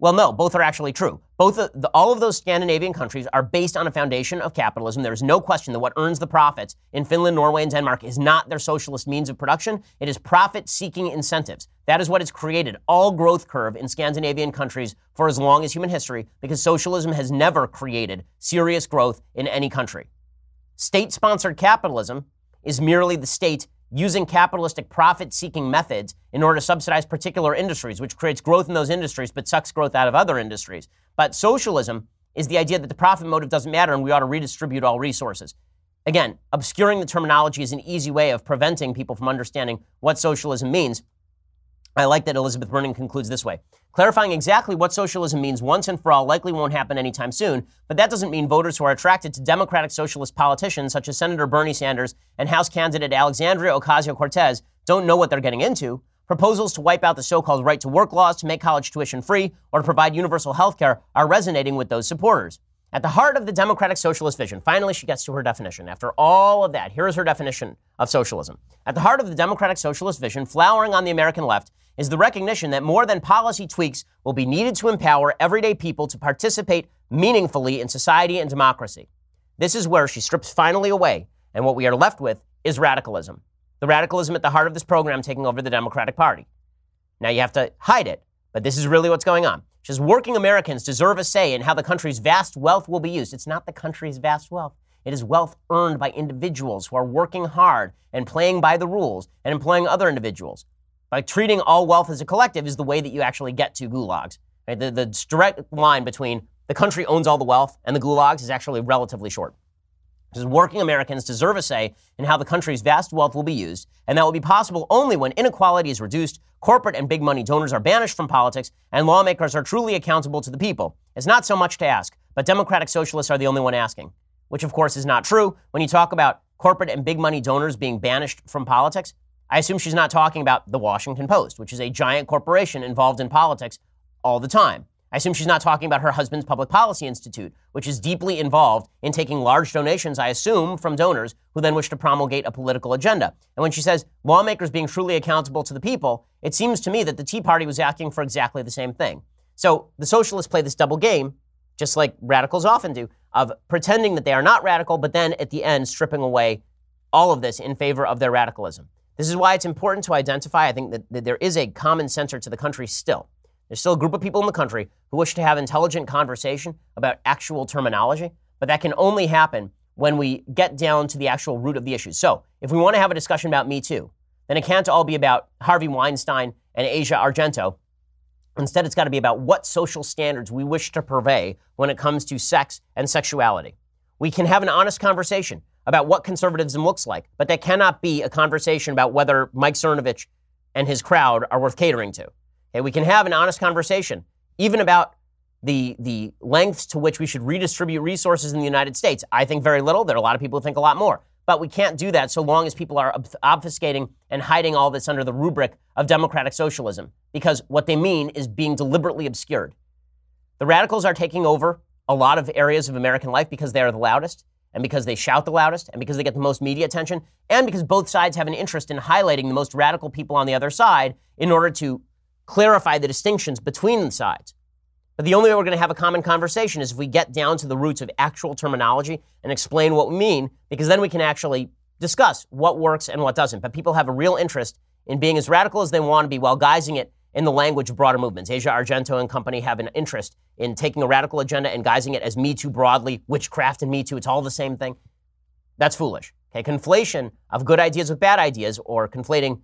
Speaker 1: Well, no, both are actually true. Both the, all of those Scandinavian countries are based on a foundation of capitalism. There is no question that what earns the profits in Finland, Norway, and Denmark is not their socialist means of production. It is profit-seeking incentives. That is what has created all growth curve in Scandinavian countries for as long as human history, because socialism has never created serious growth in any country. State-sponsored capitalism is merely the state using capitalistic profit seeking methods in order to subsidize particular industries, which creates growth in those industries but sucks growth out of other industries. But socialism is the idea that the profit motive doesn't matter and we ought to redistribute all resources. Again, obscuring the terminology is an easy way of preventing people from understanding what socialism means. I like that Elizabeth Bruenig concludes this way. Clarifying exactly what socialism means once and for all likely won't happen anytime soon, but that doesn't mean voters who are attracted to democratic socialist politicians such as Senator Bernie Sanders and House candidate Alexandria Ocasio Cortez don't know what they're getting into. Proposals to wipe out the so called right to work laws to make college tuition free or to provide universal health care are resonating with those supporters. At the heart of the democratic socialist vision, finally she gets to her definition. After all of that, here is her definition of socialism. At the heart of the democratic socialist vision, flowering on the American left, is the recognition that more than policy tweaks will be needed to empower everyday people to participate meaningfully in society and democracy. This is where she strips finally away, and what we are left with is radicalism. The radicalism at the heart of this program taking over the Democratic Party. Now you have to hide it, but this is really what's going on. She says working Americans deserve a say in how the country's vast wealth will be used. It's not the country's vast wealth. It is wealth earned by individuals who are working hard and playing by the rules and employing other individuals. By treating all wealth as a collective is the way that you actually get to gulags. Right? The, the direct line between the country owns all the wealth and the gulags is actually relatively short. Because working Americans deserve a say in how the country's vast wealth will be used, and that will be possible only when inequality is reduced, corporate and big money donors are banished from politics and lawmakers are truly accountable to the people. It's not so much to ask, but Democratic Socialists are the only one asking, which of course is not true. When you talk about corporate and big money donors being banished from politics, I assume she's not talking about the Washington Post, which is a giant corporation involved in politics all the time. I assume she's not talking about her husband's Public Policy Institute, which is deeply involved in taking large donations, I assume, from donors who then wish to promulgate a political agenda. And when she says lawmakers being truly accountable to the people, it seems to me that the Tea Party was asking for exactly the same thing. So the socialists play this double game, just like radicals often do, of pretending that they are not radical, but then at the end stripping away all of this in favor of their radicalism. This is why it's important to identify, I think, that, that there is a common center to the country still. There's still a group of people in the country who wish to have intelligent conversation about actual terminology, but that can only happen when we get down to the actual root of the issues. So, if we want to have a discussion about Me Too, then it can't all be about Harvey Weinstein and Asia Argento. Instead, it's got to be about what social standards we wish to purvey when it comes to sex and sexuality. We can have an honest conversation about what conservatism looks like, but that cannot be a conversation about whether Mike Cernovich and his crowd are worth catering to. We can have an honest conversation, even about the, the lengths to which we should redistribute resources in the United States. I think very little. There are a lot of people who think a lot more. But we can't do that so long as people are obfuscating and hiding all this under the rubric of democratic socialism, because what they mean is being deliberately obscured. The radicals are taking over a lot of areas of American life because they are the loudest, and because they shout the loudest, and because they get the most media attention, and because both sides have an interest in highlighting the most radical people on the other side in order to clarify the distinctions between the sides. But the only way we're going to have a common conversation is if we get down to the roots of actual terminology and explain what we mean, because then we can actually discuss what works and what doesn't. But people have a real interest in being as radical as they want to be while guising it in the language of broader movements. Asia Argento and company have an interest in taking a radical agenda and guising it as Me Too broadly, witchcraft and Me Too. It's all the same thing. That's foolish. Okay, conflation of good ideas with bad ideas, or conflating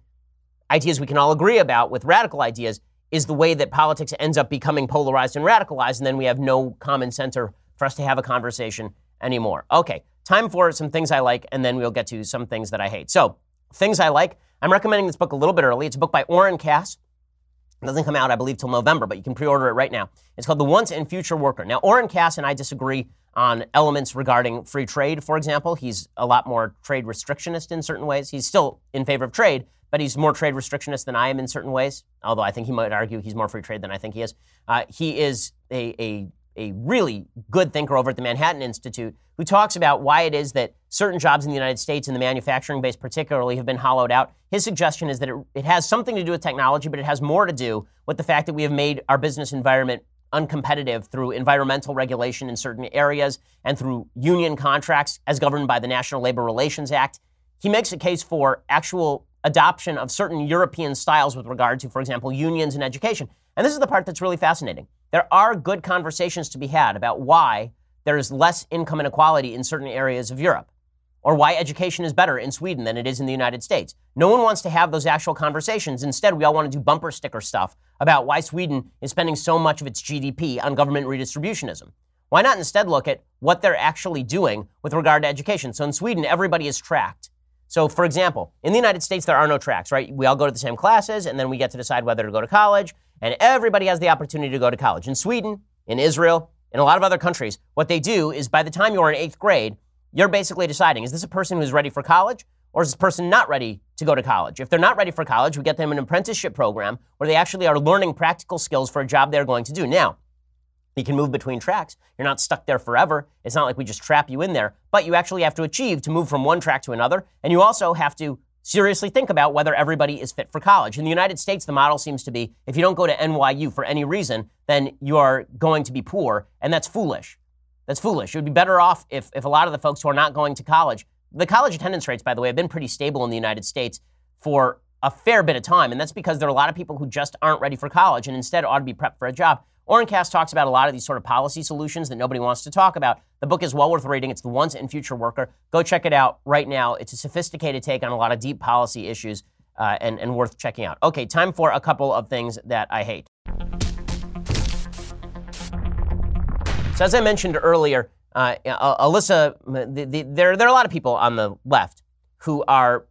Speaker 1: ideas we can all agree about with radical ideas is the way that politics ends up becoming polarized and radicalized, and then we have no common center for us to have a conversation anymore. Okay, time for some things I like, and then we'll get to some things that I hate. So, things I like. I'm recommending this book a little bit early. It's a book by Oren Cass. It doesn't come out, I believe, till November, but you can pre-order it right now. It's called The Once and Future Worker. Now, Oren Cass and I disagree on elements regarding free trade, for example. He's a lot more trade restrictionist in certain ways. He's still in favor of trade, but he's more trade restrictionist than I am in certain ways, although I think he might argue he's more free trade than I think he is. Uh, he is a, a, a really good thinker over at the Manhattan Institute who talks about why it is that certain jobs in the United States, in the manufacturing base particularly, have been hollowed out. His suggestion is that it, it has something to do with technology, but it has more to do with the fact that we have made our business environment uncompetitive through environmental regulation in certain areas and through union contracts as governed by the National Labor Relations Act. He makes a case for actual adoption of certain European styles with regard to, for example, unions and education. And this is the part that's really fascinating. There are good conversations to be had about why there is less income inequality in certain areas of Europe, or why education is better in Sweden than it is in the United States. No one wants to have those actual conversations. Instead, we all want to do bumper sticker stuff about why Sweden is spending so much of its GDP on government redistributionism. Why not instead look at what they're actually doing with regard to education? So in Sweden, everybody is tracked. So, for example, in the United States, there are no tracks, right? We all go to the same classes, and then we get to decide whether to go to college, and everybody has the opportunity to go to college. In Sweden, in Israel, in a lot of other countries, what they do is by the time you're in eighth grade, you're basically deciding is this a person who's ready for college, or is this person not ready to go to college? If they're not ready for college, we get them an apprenticeship program where they actually are learning practical skills for a job they're going to do. Now, you can move between tracks. You're not stuck there forever. It's not like we just trap you in there, but you actually have to achieve to move from one track to another. And you also have to seriously think about whether everybody is fit for college. In the United States, the model seems to be if you don't go to NYU for any reason, then you are going to be poor. And that's foolish. That's foolish. It would be better off if, if a lot of the folks who are not going to college, the college attendance rates, by the way, have been pretty stable in the United States for a fair bit of time. And that's because there are a lot of people who just aren't ready for college and instead ought to be prepped for a job. Oren Cass talks about a lot of these sort of policy solutions that nobody wants to talk about. The book is well worth reading. It's The Once and Future Worker. Go check it out right now. It's a sophisticated take on a lot of deep policy issues uh, and, and worth checking out. Okay, time for a couple of things that I hate. So, as I mentioned earlier, uh, Alyssa, the, the, there, there are a lot of people on the left who are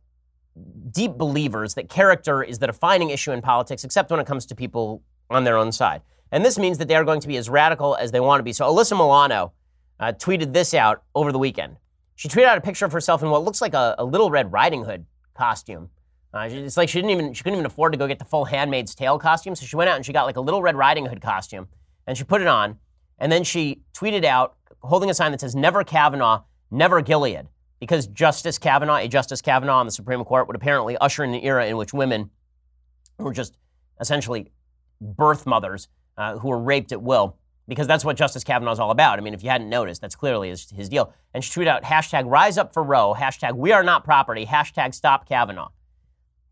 Speaker 1: deep believers that character is the defining issue in politics, except when it comes to people on their own side. And this means that they are going to be as radical as they want to be. So Alyssa Milano uh, tweeted this out over the weekend. She tweeted out a picture of herself in what looks like a, a Little Red Riding Hood costume. Uh, it's like she didn't even she couldn't even afford to go get the full Handmaid's Tale costume, so she went out and she got like a Little Red Riding Hood costume, and she put it on, and then she tweeted out holding a sign that says "Never Kavanaugh, Never Gilead," because Justice Kavanaugh, a Justice Kavanaugh on the Supreme Court, would apparently usher in an era in which women were just essentially birth mothers uh, who were raped at will because that's what Justice Kavanaugh is all about. I mean, if you hadn't noticed, that's clearly his, his deal. And she tweeted out hashtag rise up for Roe, hashtag we are not property, hashtag stop Kavanaugh.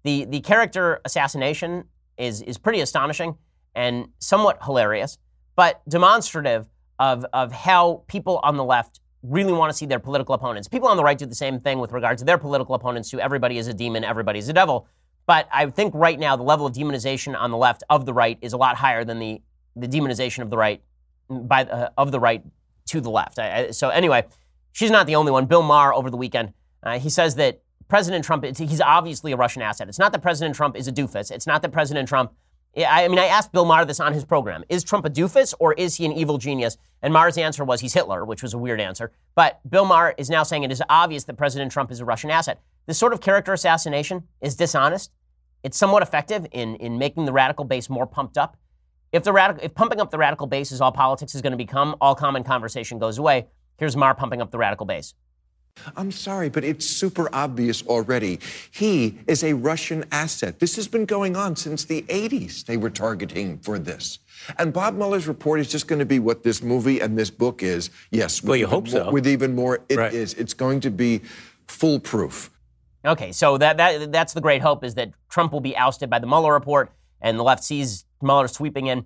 Speaker 1: The, the character assassination is, is pretty astonishing and somewhat hilarious, but demonstrative of, of how people on the left really want to see their political opponents. People on the right do the same thing with regard to their political opponents, too. Everybody is a demon, everybody is a devil. But I think right now the level of demonization on the left of the right is a lot higher than the, the demonization of the right by uh, of the right to the left. I, I, so anyway, she's not the only one. Bill Maher over the weekend, uh, he says that President Trump, he's obviously a Russian asset. It's not that President Trump is a doofus. It's not that President Trump. I mean, I asked Bill Maher this on his program. Is Trump a doofus or is he an evil genius? And Maher's answer was he's Hitler, which was a weird answer. But Bill Maher is now saying it is obvious that President Trump is a Russian asset. This sort of character assassination is dishonest. It's somewhat effective in, in making the radical base more pumped up. If the radical, if pumping up the radical base is all politics is going to become, all common conversation goes away. Here's Maher pumping up the radical base.
Speaker 9: I'm sorry, but it's super obvious already. He is a Russian asset. This has been going on since the 80s. They were targeting for this. And Bob Mueller's report is just going to be what this movie and this book is. Yes.
Speaker 10: Well, you hope
Speaker 9: more,
Speaker 10: so.
Speaker 9: With even more, it
Speaker 10: right.
Speaker 9: is. It's going to be foolproof.
Speaker 1: Okay, so that, that that's the great hope is that Trump will be ousted by the Mueller report, and the left sees Mueller sweeping in,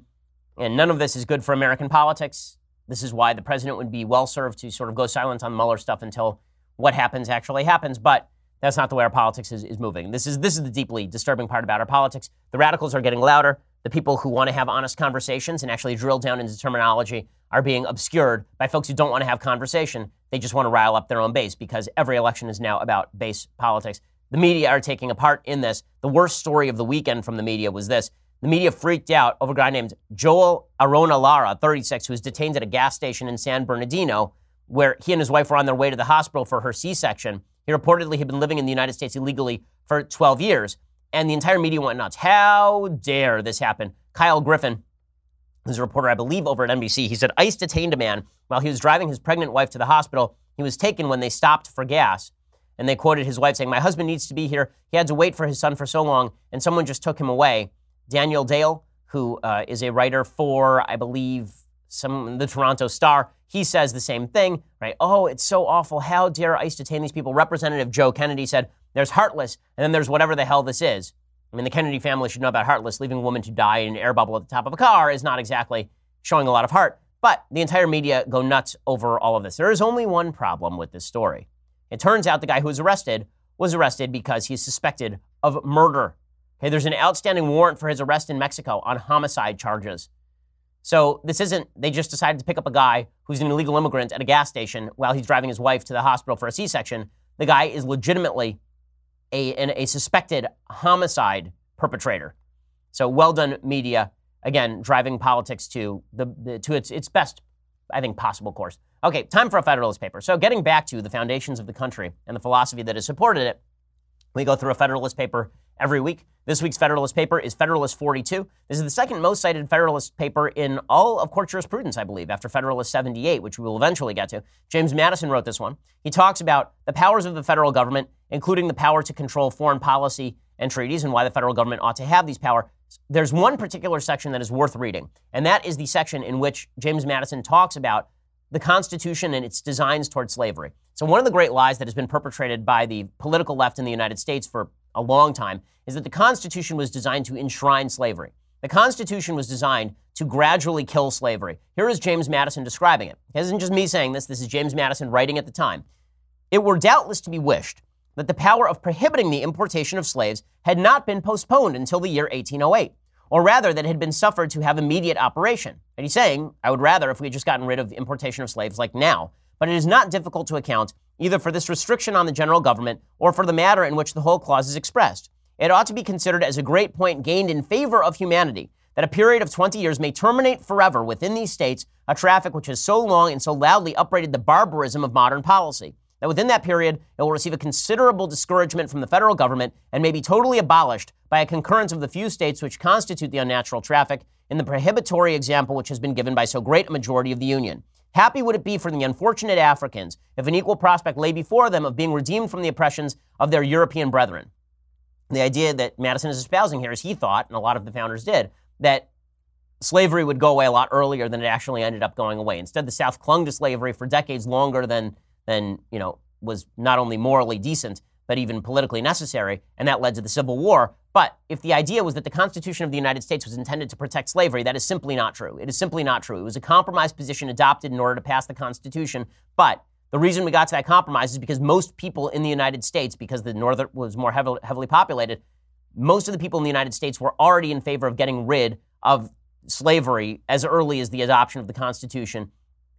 Speaker 1: and none of this is good for American politics. This is why the president would be well served to sort of go silent on Mueller stuff until what happens actually happens. But that's not the way our politics is, is moving. This is this is the deeply disturbing part about our politics. The radicals are getting louder. The people who want to have honest conversations and actually drill down into terminology are being obscured by folks who don't want to have conversation. They just want to rile up their own base because every election is now about base politics. The media are taking a part in this. The worst story of the weekend from the media was this. The media freaked out over a guy named Joel Arrona Lara, 36, who was detained at a gas station in San Bernardino, where he and his wife were on their way to the hospital for her C section. He reportedly had been living in the United States illegally for 12 years, and the entire media went nuts. How dare this happen? Kyle Griffin, who's a reporter, I believe, over at NBC, he said ICE detained a man while he was driving his pregnant wife to the hospital. He was taken when they stopped for gas. And they quoted his wife saying, My husband needs to be here. He had to wait for his son for so long, and someone just took him away. Daniel Dale, who uh, is a writer for, I believe, some the Toronto Star, he says the same thing, right? Oh, it's so awful. How dare ICE detain these people? Representative Joe Kennedy said, There's heartless, and then there's whatever the hell this is. I mean, the Kennedy family should know about heartless. Leaving a woman to die in an air bubble at the top of a car is not exactly showing a lot of heart. But the entire media go nuts over all of this. There is only one problem with this story. It turns out the guy who was arrested was arrested because he's suspected of murder. Okay, there's an outstanding warrant for his arrest in Mexico on homicide charges. So this isn't, they just decided to pick up a guy who's an illegal immigrant at a gas station while he's driving his wife to the hospital for a C section. The guy is legitimately a, an, a suspected homicide perpetrator. So well done, media. Again, driving politics to the, the to its its best, I think, possible course. Okay, time for a Federalist paper. So getting back to the foundations of the country and the philosophy that has supported it, we go through a Federalist paper every week. This week's Federalist paper is Federalist 42. This is the second most cited Federalist paper in all of court jurisprudence, I believe, after Federalist 78, which we will eventually get to. James Madison wrote this one. He talks about the powers of the federal government, including the power to control foreign policy and treaties, and why the federal government ought to have these powers. There's one particular section that is worth reading, and that is the section in which James Madison talks about the Constitution and its designs toward slavery. So, one of the great lies that has been perpetrated by the political left in the United States for a long time is that the Constitution was designed to enshrine slavery. The Constitution was designed to gradually kill slavery. Here is James Madison describing it. It isn't just me saying this, this is James Madison writing at the time. It were doubtless to be wished that the power of prohibiting the importation of slaves had not been postponed until the year 1808, or rather that it had been suffered to have immediate operation. And he's saying, I would rather if we had just gotten rid of the importation of slaves like now, but it is not difficult to account either for this restriction on the general government or for the matter in which the whole clause is expressed. It ought to be considered as a great point gained in favor of humanity that a period of 20 years may terminate forever within these states a traffic which has so long and so loudly upbraided the barbarism of modern policy. That within that period, it will receive a considerable discouragement from the federal government and may be totally abolished by a concurrence of the few states which constitute the unnatural traffic in the prohibitory example which has been given by so great a majority of the Union. Happy would it be for the unfortunate Africans if an equal prospect lay before them of being redeemed from the oppressions of their European brethren. The idea that Madison is espousing here is he thought, and a lot of the founders did, that slavery would go away a lot earlier than it actually ended up going away. Instead, the South clung to slavery for decades longer than, than you know, was not only morally decent, but even politically necessary, and that led to the Civil War. But if the idea was that the Constitution of the United States was intended to protect slavery, that is simply not true. It is simply not true. It was a compromise position adopted in order to pass the Constitution, but the reason we got to that compromise is because most people in the United States, because the North was more heavily, heavily populated, most of the people in the United States were already in favor of getting rid of slavery as early as the adoption of the Constitution,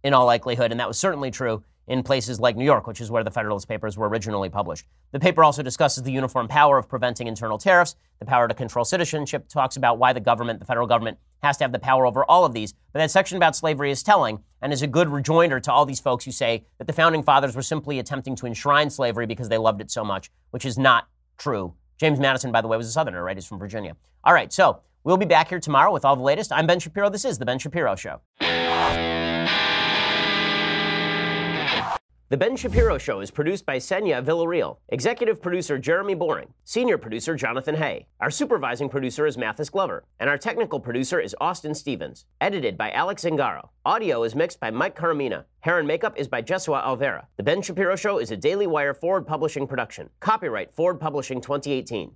Speaker 1: in all likelihood. And that was certainly true in places like New York, which is where the Federalist Papers were originally published. The paper also discusses the uniform power of preventing internal tariffs, the power to control citizenship, talks about why the government, the federal government, has to have the power over all of these. But that section about slavery is telling and is a good rejoinder to all these folks who say that the founding fathers were simply attempting to enshrine slavery because they loved it so much, which is not true. James Madison, by the way, was a Southerner, right? He's from Virginia. All right, so we'll be back here tomorrow with all the latest. I'm Ben Shapiro. This is The Ben Shapiro Show. The Ben Shapiro Show is produced by Senya Villarreal, executive producer Jeremy Boring, senior producer Jonathan Hay. Our supervising producer is Mathis Glover, and our technical producer is Austin Stevens. Edited by Alex Zingaro. Audio is mixed by Mike Caramina. Hair and makeup is by Jesua Alvera. The Ben Shapiro Show is a Daily Wire Forward Publishing production. Copyright Forward Publishing 2018.